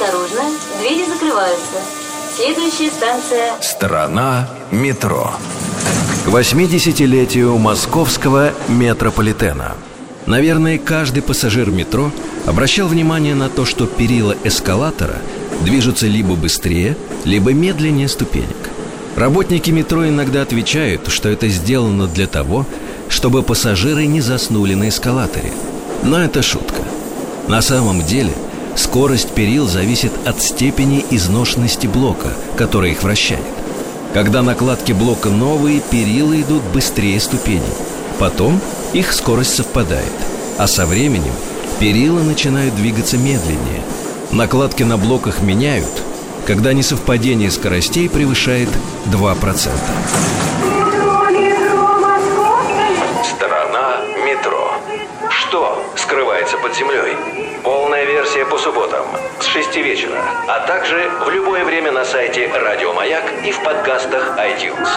Осторожно, двери закрываются. Следующая станция... Страна метро. К 80-летию московского метрополитена. Наверное, каждый пассажир метро обращал внимание на то, что перила эскалатора движутся либо быстрее, либо медленнее ступенек. Работники метро иногда отвечают, что это сделано для того, чтобы пассажиры не заснули на эскалаторе. Но это шутка. На самом деле скорость перил зависит от степени изношенности блока, который их вращает. Когда накладки блока новые, перила идут быстрее ступеней. Потом их скорость совпадает. А со временем перила начинают двигаться медленнее. Накладки на блоках меняют, когда несовпадение скоростей превышает 2%. Скрывается под землей? Полная версия по субботам с 6 вечера, а также в любое время на сайте Радио Маяк и в подкастах iTunes.